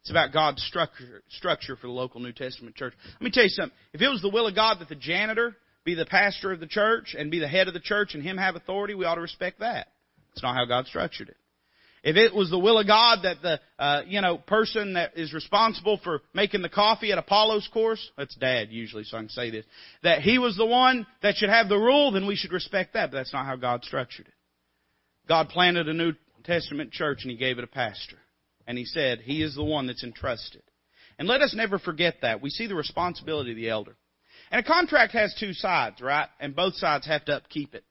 It's about God's structure, structure for the local New Testament church. Let me tell you something. If it was the will of God that the janitor be the pastor of the church and be the head of the church and him have authority, we ought to respect that. It's not how God structured it. If it was the will of God that the uh, you know person that is responsible for making the coffee at Apollo's course, that's Dad usually, so I can say this, that he was the one that should have the rule, then we should respect that. But that's not how God structured it. God planted a New Testament church and He gave it a pastor, and He said He is the one that's entrusted. And let us never forget that. We see the responsibility of the elder. And a contract has two sides, right? And both sides have to upkeep it.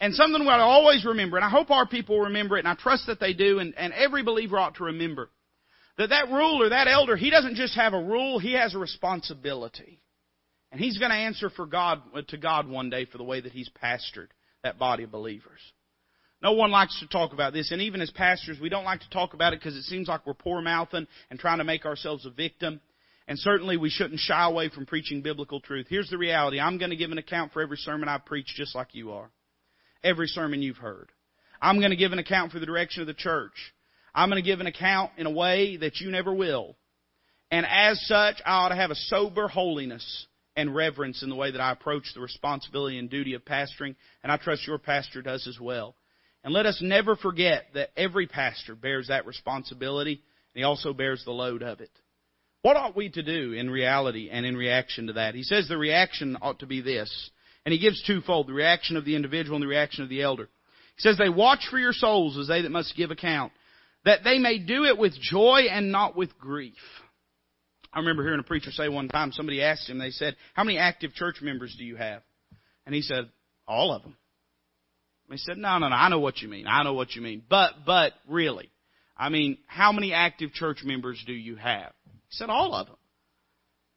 And something we ought to always remember, and I hope our people remember it, and I trust that they do, and, and every believer ought to remember, that that ruler, that elder, he doesn't just have a rule, he has a responsibility. And he's going to answer for God, to God one day for the way that he's pastored that body of believers. No one likes to talk about this, and even as pastors, we don't like to talk about it because it seems like we're poor mouthing and trying to make ourselves a victim. And certainly we shouldn't shy away from preaching biblical truth. Here's the reality. I'm going to give an account for every sermon I preach just like you are. Every sermon you've heard. I'm going to give an account for the direction of the church. I'm going to give an account in a way that you never will. And as such, I ought to have a sober holiness and reverence in the way that I approach the responsibility and duty of pastoring, and I trust your pastor does as well. And let us never forget that every pastor bears that responsibility, and he also bears the load of it. What ought we to do in reality and in reaction to that? He says the reaction ought to be this. And he gives twofold the reaction of the individual and the reaction of the elder. He says, They watch for your souls as they that must give account, that they may do it with joy and not with grief. I remember hearing a preacher say one time, somebody asked him, they said, How many active church members do you have? And he said, All of them. He said, No, no, no, I know what you mean. I know what you mean. But, but, really. I mean, how many active church members do you have? He said, All of them.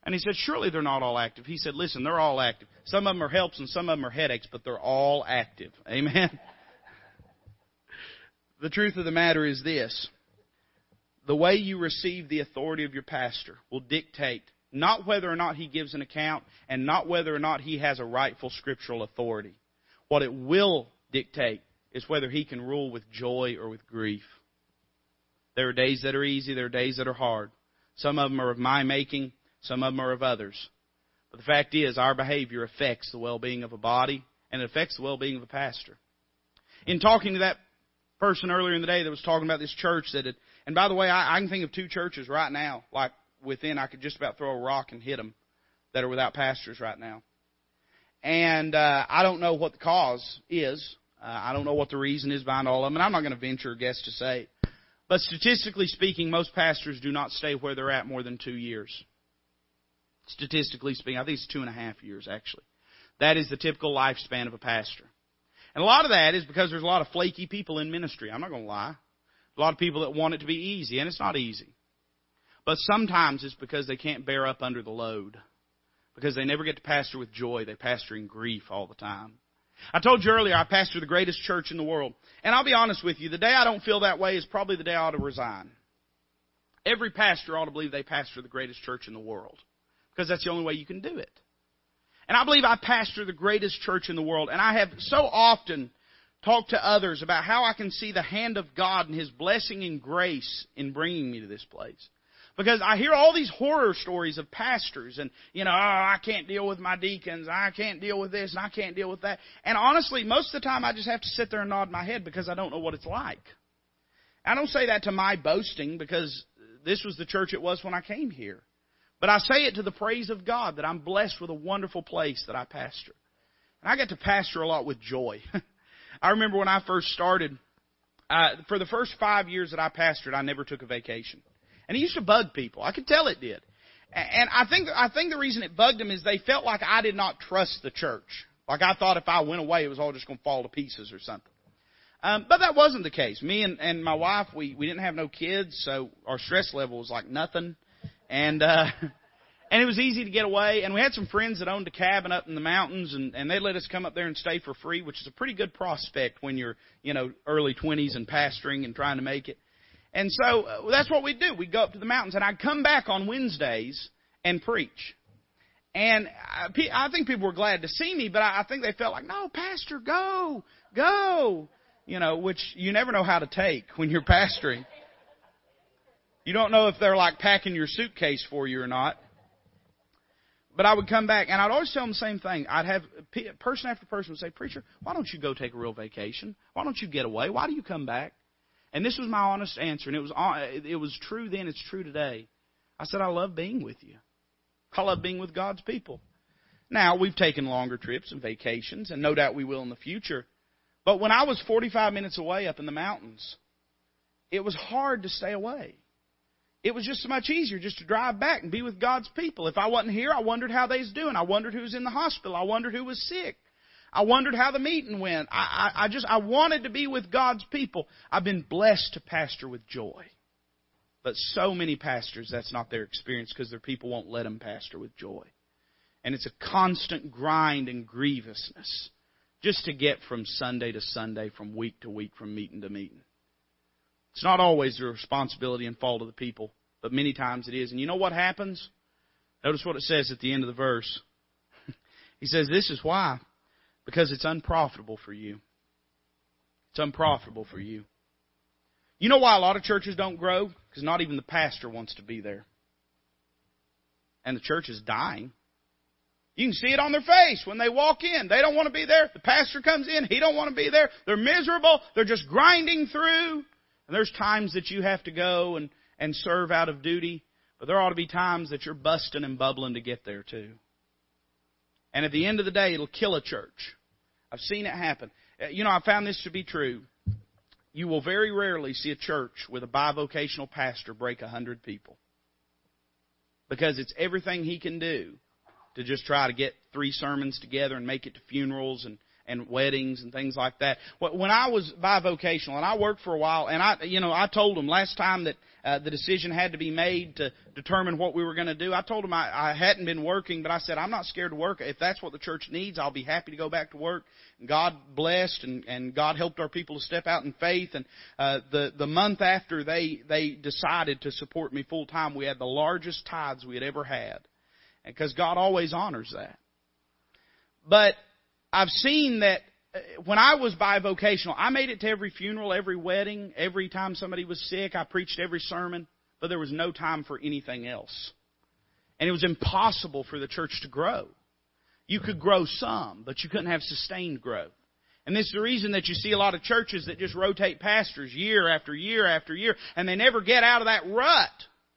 And he said, Surely they're not all active. He said, Listen, they're all active. Some of them are helps and some of them are headaches, but they're all active. Amen. the truth of the matter is this the way you receive the authority of your pastor will dictate not whether or not he gives an account and not whether or not he has a rightful scriptural authority. What it will dictate is whether he can rule with joy or with grief. There are days that are easy, there are days that are hard. Some of them are of my making, some of them are of others. But the fact is, our behavior affects the well being of a body and it affects the well being of a pastor. In talking to that person earlier in the day that was talking about this church that had, and by the way, I, I can think of two churches right now, like within, I could just about throw a rock and hit them that are without pastors right now. And uh, I don't know what the cause is. Uh, I don't know what the reason is behind all of them, and I'm not going to venture a guess to say. But statistically speaking, most pastors do not stay where they're at more than two years. Statistically speaking, I think it's two and a half years actually. That is the typical lifespan of a pastor. And a lot of that is because there's a lot of flaky people in ministry. I'm not going to lie. A lot of people that want it to be easy, and it's not easy. But sometimes it's because they can't bear up under the load. Because they never get to pastor with joy. They pastor in grief all the time. I told you earlier I pastor the greatest church in the world. And I'll be honest with you, the day I don't feel that way is probably the day I ought to resign. Every pastor ought to believe they pastor the greatest church in the world. Because that's the only way you can do it. And I believe I pastor the greatest church in the world. And I have so often talked to others about how I can see the hand of God and His blessing and grace in bringing me to this place. Because I hear all these horror stories of pastors and, you know, oh, I can't deal with my deacons, I can't deal with this, and I can't deal with that. And honestly, most of the time I just have to sit there and nod my head because I don't know what it's like. I don't say that to my boasting because this was the church it was when I came here. But I say it to the praise of God that I'm blessed with a wonderful place that I pastor. And I get to pastor a lot with joy. I remember when I first started, uh, for the first five years that I pastored, I never took a vacation. And it used to bug people. I could tell it did. And I think, I think the reason it bugged them is they felt like I did not trust the church. Like I thought if I went away, it was all just going to fall to pieces or something. Um, but that wasn't the case. Me and, and my wife, we, we didn't have no kids, so our stress level was like nothing and uh, and it was easy to get away. And we had some friends that owned a cabin up in the mountains, and and they let us come up there and stay for free, which is a pretty good prospect when you're you know early twenties and pastoring and trying to make it. And so uh, that's what we'd do. We'd go up to the mountains, and I'd come back on Wednesdays and preach. And I, I think people were glad to see me, but I, I think they felt like, no, Pastor, go, go. You know, which you never know how to take when you're pastoring. You don't know if they're like packing your suitcase for you or not. But I would come back, and I'd always tell them the same thing. I'd have person after person would say, "Preacher, why don't you go take a real vacation? Why don't you get away? Why do you come back?" And this was my honest answer, and it was uh, it was true then. It's true today. I said, "I love being with you. I love being with God's people." Now we've taken longer trips and vacations, and no doubt we will in the future. But when I was 45 minutes away up in the mountains, it was hard to stay away. It was just so much easier just to drive back and be with God's people. If I wasn't here, I wondered how they was doing. I wondered who was in the hospital. I wondered who was sick. I wondered how the meeting went. I, I, I just, I wanted to be with God's people. I've been blessed to pastor with joy. But so many pastors, that's not their experience because their people won't let them pastor with joy. And it's a constant grind and grievousness just to get from Sunday to Sunday, from week to week, from meeting to meeting. It's not always the responsibility and fault of the people, but many times it is. And you know what happens? Notice what it says at the end of the verse. he says, This is why. Because it's unprofitable for you. It's unprofitable for you. You know why a lot of churches don't grow? Because not even the pastor wants to be there. And the church is dying. You can see it on their face when they walk in. They don't want to be there. The pastor comes in. He don't want to be there. They're miserable. They're just grinding through. And there's times that you have to go and, and serve out of duty. But there ought to be times that you're busting and bubbling to get there too. And at the end of the day, it'll kill a church. I've seen it happen. Uh, you know, I found this to be true. You will very rarely see a church with a bivocational pastor break a hundred people. Because it's everything he can do to just try to get three sermons together and make it to funerals and and weddings and things like that. When I was bivocational and I worked for a while, and I, you know, I told them last time that uh, the decision had to be made to determine what we were going to do. I told them I, I hadn't been working, but I said I'm not scared to work. If that's what the church needs, I'll be happy to go back to work. God blessed, and and God helped our people to step out in faith. And uh, the the month after they they decided to support me full time, we had the largest tithes we had ever had, because God always honors that. But I've seen that uh, when I was bivocational, I made it to every funeral, every wedding, every time somebody was sick, I preached every sermon, but there was no time for anything else. And it was impossible for the church to grow. You could grow some, but you couldn't have sustained growth. And this is the reason that you see a lot of churches that just rotate pastors year after year after year, and they never get out of that rut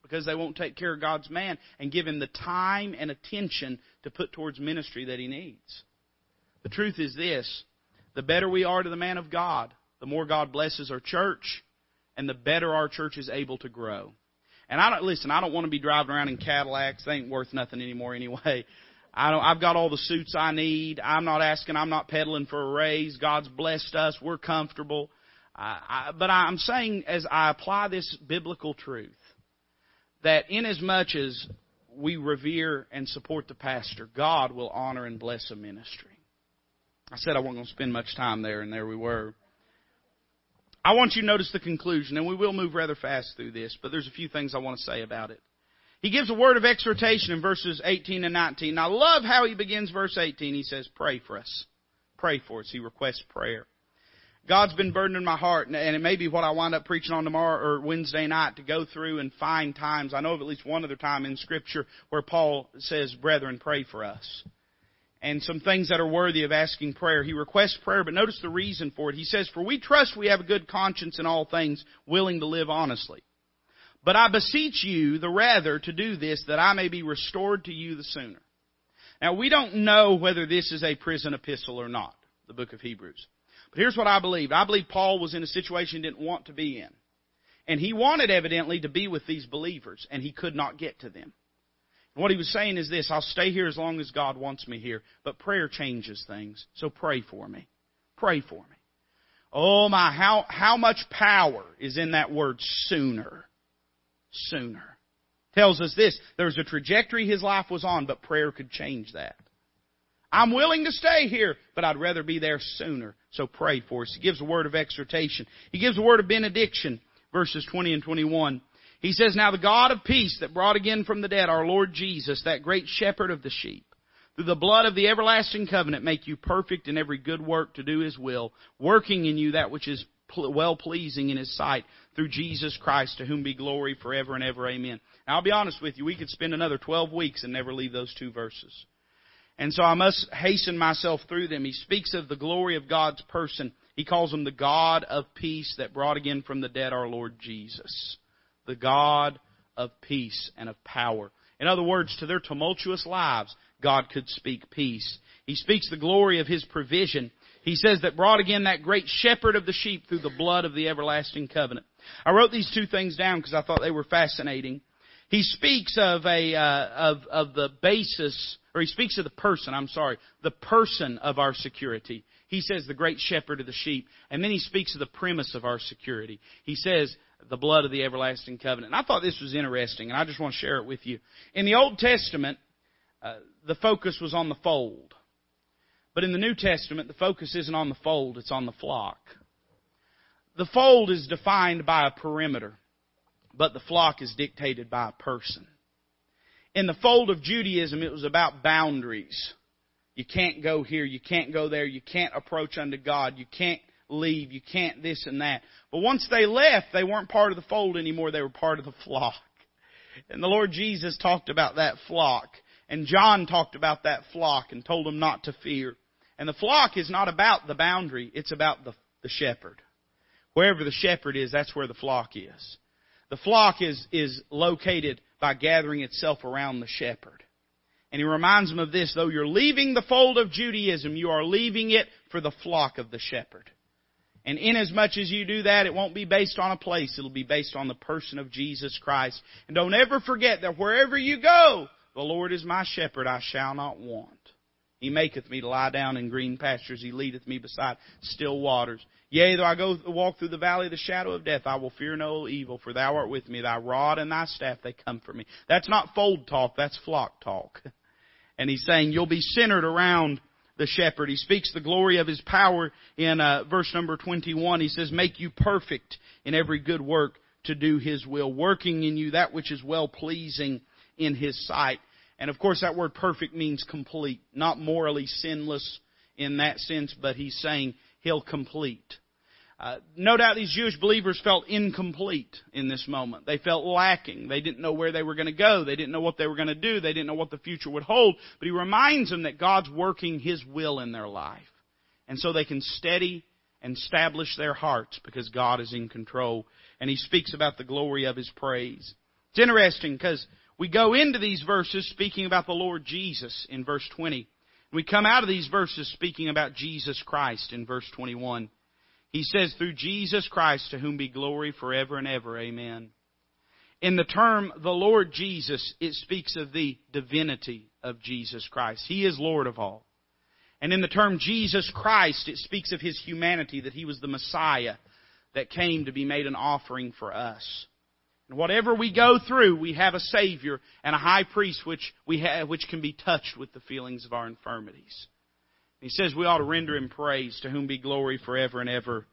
because they won't take care of God's man and give him the time and attention to put towards ministry that he needs. The truth is this the better we are to the man of God, the more God blesses our church, and the better our church is able to grow. And I don't listen. I don't want to be driving around in Cadillacs. They ain't worth nothing anymore anyway. I don't. I've got all the suits I need. I'm not asking. I'm not peddling for a raise. God's blessed us. We're comfortable. I, I, but I'm saying, as I apply this biblical truth, that inasmuch as we revere and support the pastor, God will honor and bless a ministry. I said I wasn't going to spend much time there, and there we were. I want you to notice the conclusion, and we will move rather fast through this, but there's a few things I want to say about it. He gives a word of exhortation in verses 18 and 19. And I love how he begins verse 18. He says, Pray for us. Pray for us. He requests prayer. God's been burdening my heart, and it may be what I wind up preaching on tomorrow or Wednesday night to go through and find times. I know of at least one other time in Scripture where Paul says, Brethren, pray for us and some things that are worthy of asking prayer. He requests prayer, but notice the reason for it. He says, For we trust we have a good conscience in all things, willing to live honestly. But I beseech you the rather to do this, that I may be restored to you the sooner. Now, we don't know whether this is a prison epistle or not, the book of Hebrews. But here's what I believe. I believe Paul was in a situation he didn't want to be in. And he wanted evidently to be with these believers, and he could not get to them. What he was saying is this I'll stay here as long as God wants me here, but prayer changes things. So pray for me. Pray for me. Oh my, how, how much power is in that word sooner? Sooner. Tells us this. There's a trajectory his life was on, but prayer could change that. I'm willing to stay here, but I'd rather be there sooner. So pray for us. He gives a word of exhortation. He gives a word of benediction, verses 20 and 21. He says, Now the God of peace that brought again from the dead our Lord Jesus, that great shepherd of the sheep, through the blood of the everlasting covenant make you perfect in every good work to do His will, working in you that which is well pleasing in His sight, through Jesus Christ, to whom be glory forever and ever. Amen. Now I'll be honest with you, we could spend another 12 weeks and never leave those two verses. And so I must hasten myself through them. He speaks of the glory of God's person. He calls him the God of peace that brought again from the dead our Lord Jesus the God of peace and of power. In other words, to their tumultuous lives, God could speak peace. He speaks the glory of His provision. He says that brought again that great shepherd of the sheep through the blood of the everlasting covenant. I wrote these two things down because I thought they were fascinating. He speaks of a uh, of of the basis or he speaks of the person, I'm sorry, the person of our security. He says the great shepherd of the sheep. And then he speaks of the premise of our security. He says the blood of the everlasting covenant. And I thought this was interesting, and I just want to share it with you. In the Old Testament, uh, the focus was on the fold. But in the New Testament, the focus isn't on the fold, it's on the flock. The fold is defined by a perimeter, but the flock is dictated by a person. In the fold of Judaism, it was about boundaries. You can't go here, you can't go there, you can't approach unto God, you can't leave, you can't this and that. But once they left, they weren't part of the fold anymore, they were part of the flock. And the Lord Jesus talked about that flock. And John talked about that flock and told them not to fear. And the flock is not about the boundary, it's about the, the shepherd. Wherever the shepherd is, that's where the flock is. The flock is, is located by gathering itself around the shepherd. And he reminds them of this, though you're leaving the fold of Judaism, you are leaving it for the flock of the shepherd. And inasmuch as you do that, it won't be based on a place, it'll be based on the person of Jesus Christ. And don't ever forget that wherever you go, the Lord is my shepherd, I shall not want. He maketh me to lie down in green pastures. He leadeth me beside still waters. Yea, though I go walk through the valley of the shadow of death, I will fear no evil, for thou art with me. Thy rod and thy staff, they comfort me. That's not fold talk, that's flock talk. And he's saying you'll be centered around the shepherd. He speaks the glory of his power in uh, verse number 21. He says, make you perfect in every good work to do his will, working in you that which is well pleasing in his sight. And of course that word perfect means complete, not morally sinless in that sense, but he's saying he'll complete. Uh, no doubt these Jewish believers felt incomplete in this moment. They felt lacking. They didn't know where they were going to go. They didn't know what they were going to do. They didn't know what the future would hold. But he reminds them that God's working His will in their life. And so they can steady and establish their hearts because God is in control. And he speaks about the glory of His praise. It's interesting because we go into these verses speaking about the Lord Jesus in verse 20. We come out of these verses speaking about Jesus Christ in verse 21. He says, through Jesus Christ, to whom be glory forever and ever. Amen. In the term, the Lord Jesus, it speaks of the divinity of Jesus Christ. He is Lord of all. And in the term Jesus Christ, it speaks of His humanity, that He was the Messiah that came to be made an offering for us. And whatever we go through, we have a Savior and a High Priest which, we have, which can be touched with the feelings of our infirmities. He says we ought to render him praise, to whom be glory forever and ever.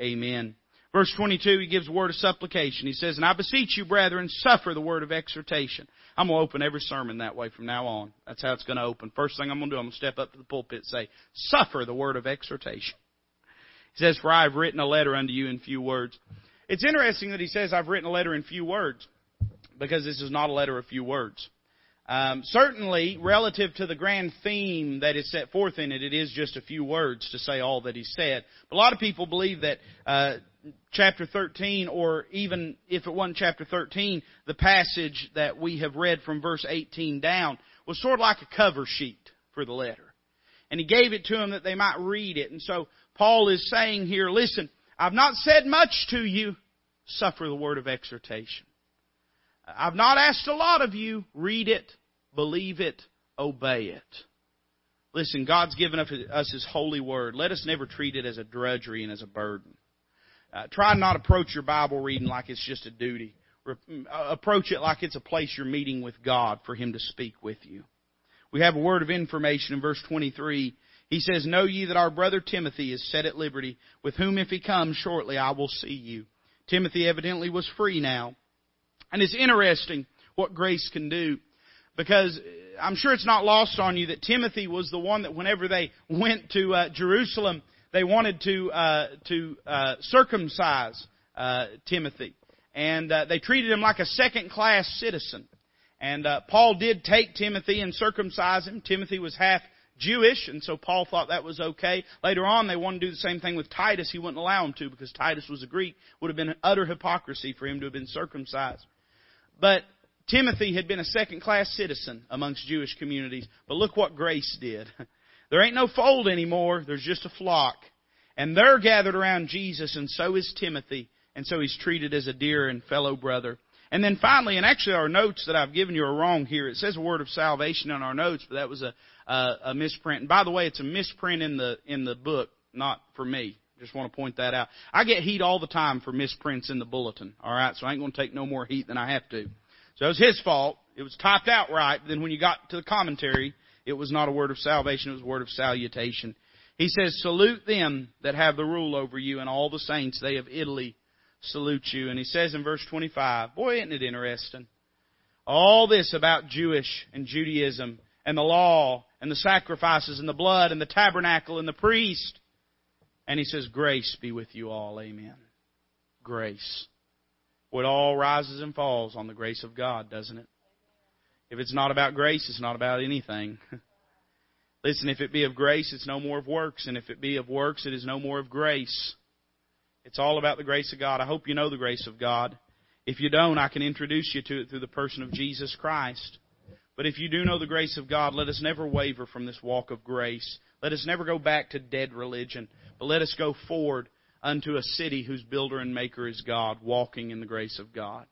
Amen. Verse 22, he gives a word of supplication. He says, And I beseech you, brethren, suffer the word of exhortation. I'm going to open every sermon that way from now on. That's how it's going to open. First thing I'm going to do, I'm going to step up to the pulpit and say, Suffer the word of exhortation. He says, For I have written a letter unto you in few words. It's interesting that he says, I've written a letter in few words, because this is not a letter of few words. Um, certainly, relative to the grand theme that is set forth in it, it is just a few words to say all that he said. But a lot of people believe that uh, chapter 13, or even if it wasn't chapter 13, the passage that we have read from verse 18 down was sort of like a cover sheet for the letter. And he gave it to them that they might read it. And so Paul is saying here, listen, I've not said much to you, suffer the word of exhortation. I've not asked a lot of you. Read it, believe it, obey it. Listen, God's given us His holy word. Let us never treat it as a drudgery and as a burden. Uh, try not to approach your Bible reading like it's just a duty. Re- uh, approach it like it's a place you're meeting with God for Him to speak with you. We have a word of information in verse 23. He says, Know ye that our brother Timothy is set at liberty, with whom if he comes shortly I will see you. Timothy evidently was free now. And it's interesting what grace can do because I'm sure it's not lost on you that Timothy was the one that whenever they went to uh, Jerusalem, they wanted to uh, to uh, circumcise uh, Timothy, and uh, they treated him like a second class citizen. And uh, Paul did take Timothy and circumcise him. Timothy was half Jewish, and so Paul thought that was okay. Later on, they wanted to do the same thing with Titus. He wouldn't allow him to because Titus was a Greek. Would have been utter hypocrisy for him to have been circumcised. But Timothy had been a second class citizen amongst Jewish communities. But look what grace did. There ain't no fold anymore. There's just a flock. And they're gathered around Jesus, and so is Timothy. And so he's treated as a dear and fellow brother. And then finally, and actually our notes that I've given you are wrong here. It says a word of salvation in our notes, but that was a, a, a misprint. And by the way, it's a misprint in the, in the book, not for me. Just want to point that out. I get heat all the time for misprints in the bulletin. Alright, so I ain't going to take no more heat than I have to. So it was his fault. It was typed out right, but then when you got to the commentary, it was not a word of salvation, it was a word of salutation. He says, salute them that have the rule over you and all the saints, they of Italy salute you. And he says in verse 25, boy, isn't it interesting? All this about Jewish and Judaism and the law and the sacrifices and the blood and the tabernacle and the priest. And he says, grace be with you all. Amen. Grace. What all rises and falls on the grace of God, doesn't it? If it's not about grace, it's not about anything. Listen, if it be of grace, it's no more of works. And if it be of works, it is no more of grace. It's all about the grace of God. I hope you know the grace of God. If you don't, I can introduce you to it through the person of Jesus Christ. But if you do know the grace of God, let us never waver from this walk of grace. Let us never go back to dead religion, but let us go forward unto a city whose builder and maker is God, walking in the grace of God.